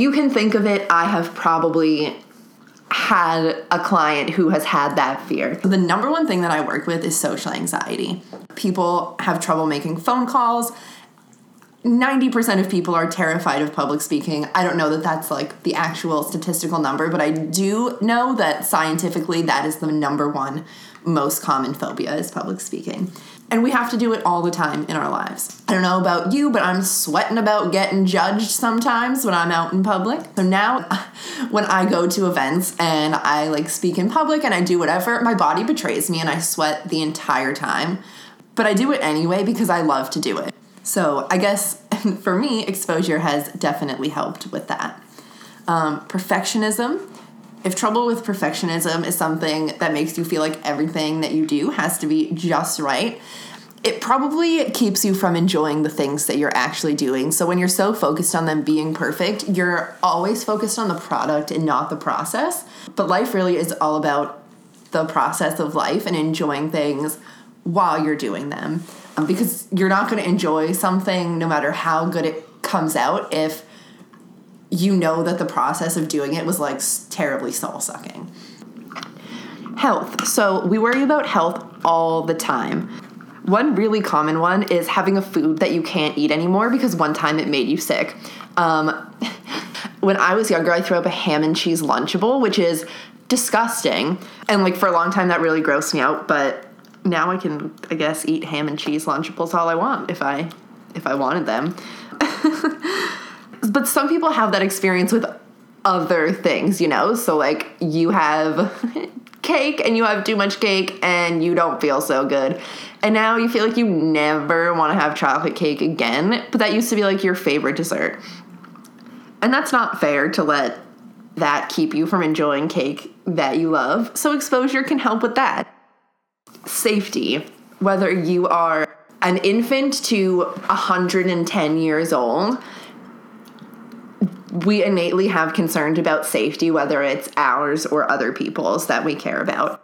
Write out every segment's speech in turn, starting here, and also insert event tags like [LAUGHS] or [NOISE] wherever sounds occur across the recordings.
you can think of it, I have probably had a client who has had that fear. The number one thing that I work with is social anxiety. People have trouble making phone calls. 90% of people are terrified of public speaking. I don't know that that's like the actual statistical number, but I do know that scientifically that is the number one most common phobia is public speaking. And we have to do it all the time in our lives. I don't know about you, but I'm sweating about getting judged sometimes when I'm out in public. So now [LAUGHS] when I go to events and I like speak in public and I do whatever, my body betrays me and I sweat the entire time. But I do it anyway because I love to do it. So I guess [LAUGHS] for me, exposure has definitely helped with that. Um, perfectionism. If trouble with perfectionism is something that makes you feel like everything that you do has to be just right, it probably keeps you from enjoying the things that you're actually doing. So when you're so focused on them being perfect, you're always focused on the product and not the process. But life really is all about the process of life and enjoying things while you're doing them. Um, because you're not going to enjoy something no matter how good it comes out if you know that the process of doing it was like terribly soul sucking. Health. So we worry about health all the time. One really common one is having a food that you can't eat anymore because one time it made you sick. Um, [LAUGHS] when I was younger, I threw up a ham and cheese Lunchable, which is disgusting. And like for a long time, that really grossed me out. But now I can, I guess, eat ham and cheese Lunchables all I want if I if I wanted them. [LAUGHS] but some people have that experience with other things, you know? So like you have [LAUGHS] cake and you have too much cake and you don't feel so good. And now you feel like you never want to have chocolate cake again, but that used to be like your favorite dessert. And that's not fair to let that keep you from enjoying cake that you love. So exposure can help with that safety, whether you are an infant to 110 years old, we innately have concerns about safety, whether it's ours or other people's that we care about.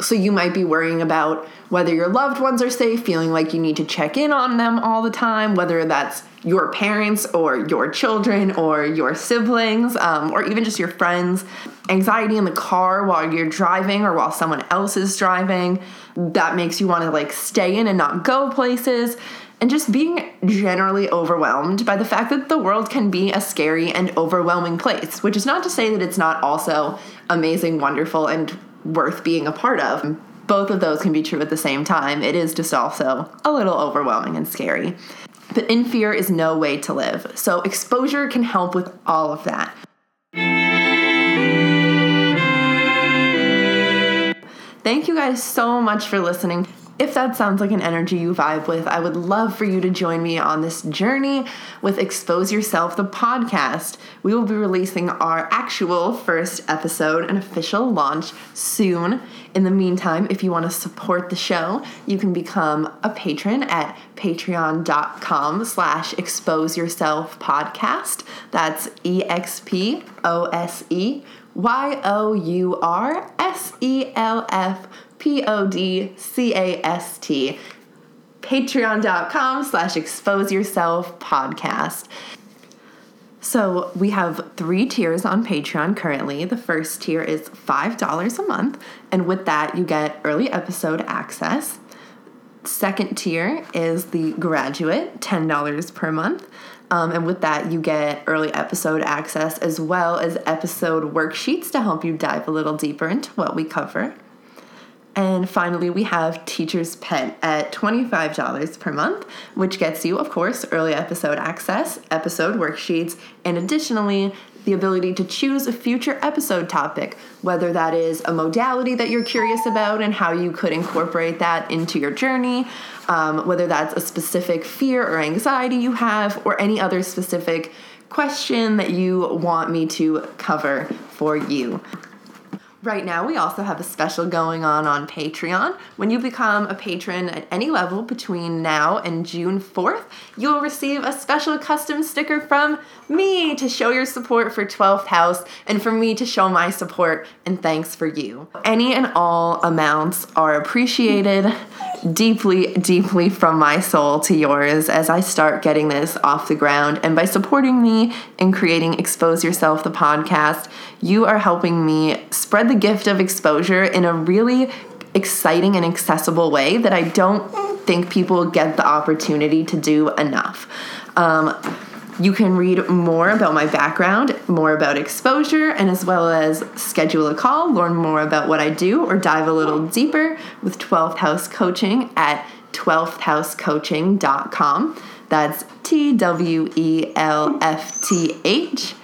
So you might be worrying about whether your loved ones are safe, feeling like you need to check in on them all the time, whether that's your parents or your children or your siblings um, or even just your friends. Anxiety in the car while you're driving or while someone else is driving that makes you want to like stay in and not go places. And just being generally overwhelmed by the fact that the world can be a scary and overwhelming place, which is not to say that it's not also amazing, wonderful, and worth being a part of. Both of those can be true at the same time. It is just also a little overwhelming and scary. But in fear is no way to live. So exposure can help with all of that. Thank you guys so much for listening. If that sounds like an energy you vibe with, I would love for you to join me on this journey with Expose Yourself, the podcast. We will be releasing our actual first episode, an official launch soon. In the meantime, if you want to support the show, you can become a patron at patreon.com slash expose yourself podcast. That's E-X-P-O-S-E Y O U R S E L F P O D C A S T. Patreon.com slash expose yourself podcast. So we have three tiers on Patreon currently. The first tier is $5 a month, and with that, you get early episode access. Second tier is the graduate, $10 per month. Um, and with that, you get early episode access as well as episode worksheets to help you dive a little deeper into what we cover. And finally, we have Teacher's Pet at $25 per month, which gets you, of course, early episode access, episode worksheets, and additionally, the ability to choose a future episode topic, whether that is a modality that you're curious about and how you could incorporate that into your journey, um, whether that's a specific fear or anxiety you have, or any other specific question that you want me to cover for you. Right now, we also have a special going on on Patreon. When you become a patron at any level between now and June 4th, you will receive a special custom sticker from me to show your support for 12th House and for me to show my support and thanks for you. Any and all amounts are appreciated. Deeply, deeply from my soul to yours as I start getting this off the ground. And by supporting me in creating Expose Yourself, the podcast, you are helping me spread the gift of exposure in a really exciting and accessible way that I don't think people get the opportunity to do enough. Um, you can read more about my background, more about exposure, and as well as schedule a call, learn more about what I do, or dive a little deeper with 12th House Coaching at 12thhousecoaching.com. That's T W E L F T H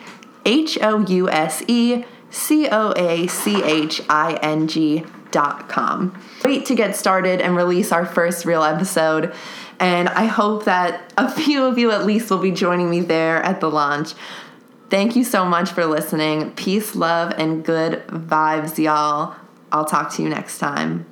H O U S E C O A C H I N G com. Wait to get started and release our first real episode. And I hope that a few of you at least will be joining me there at the launch. Thank you so much for listening. Peace, love, and good vibes, y'all. I'll talk to you next time.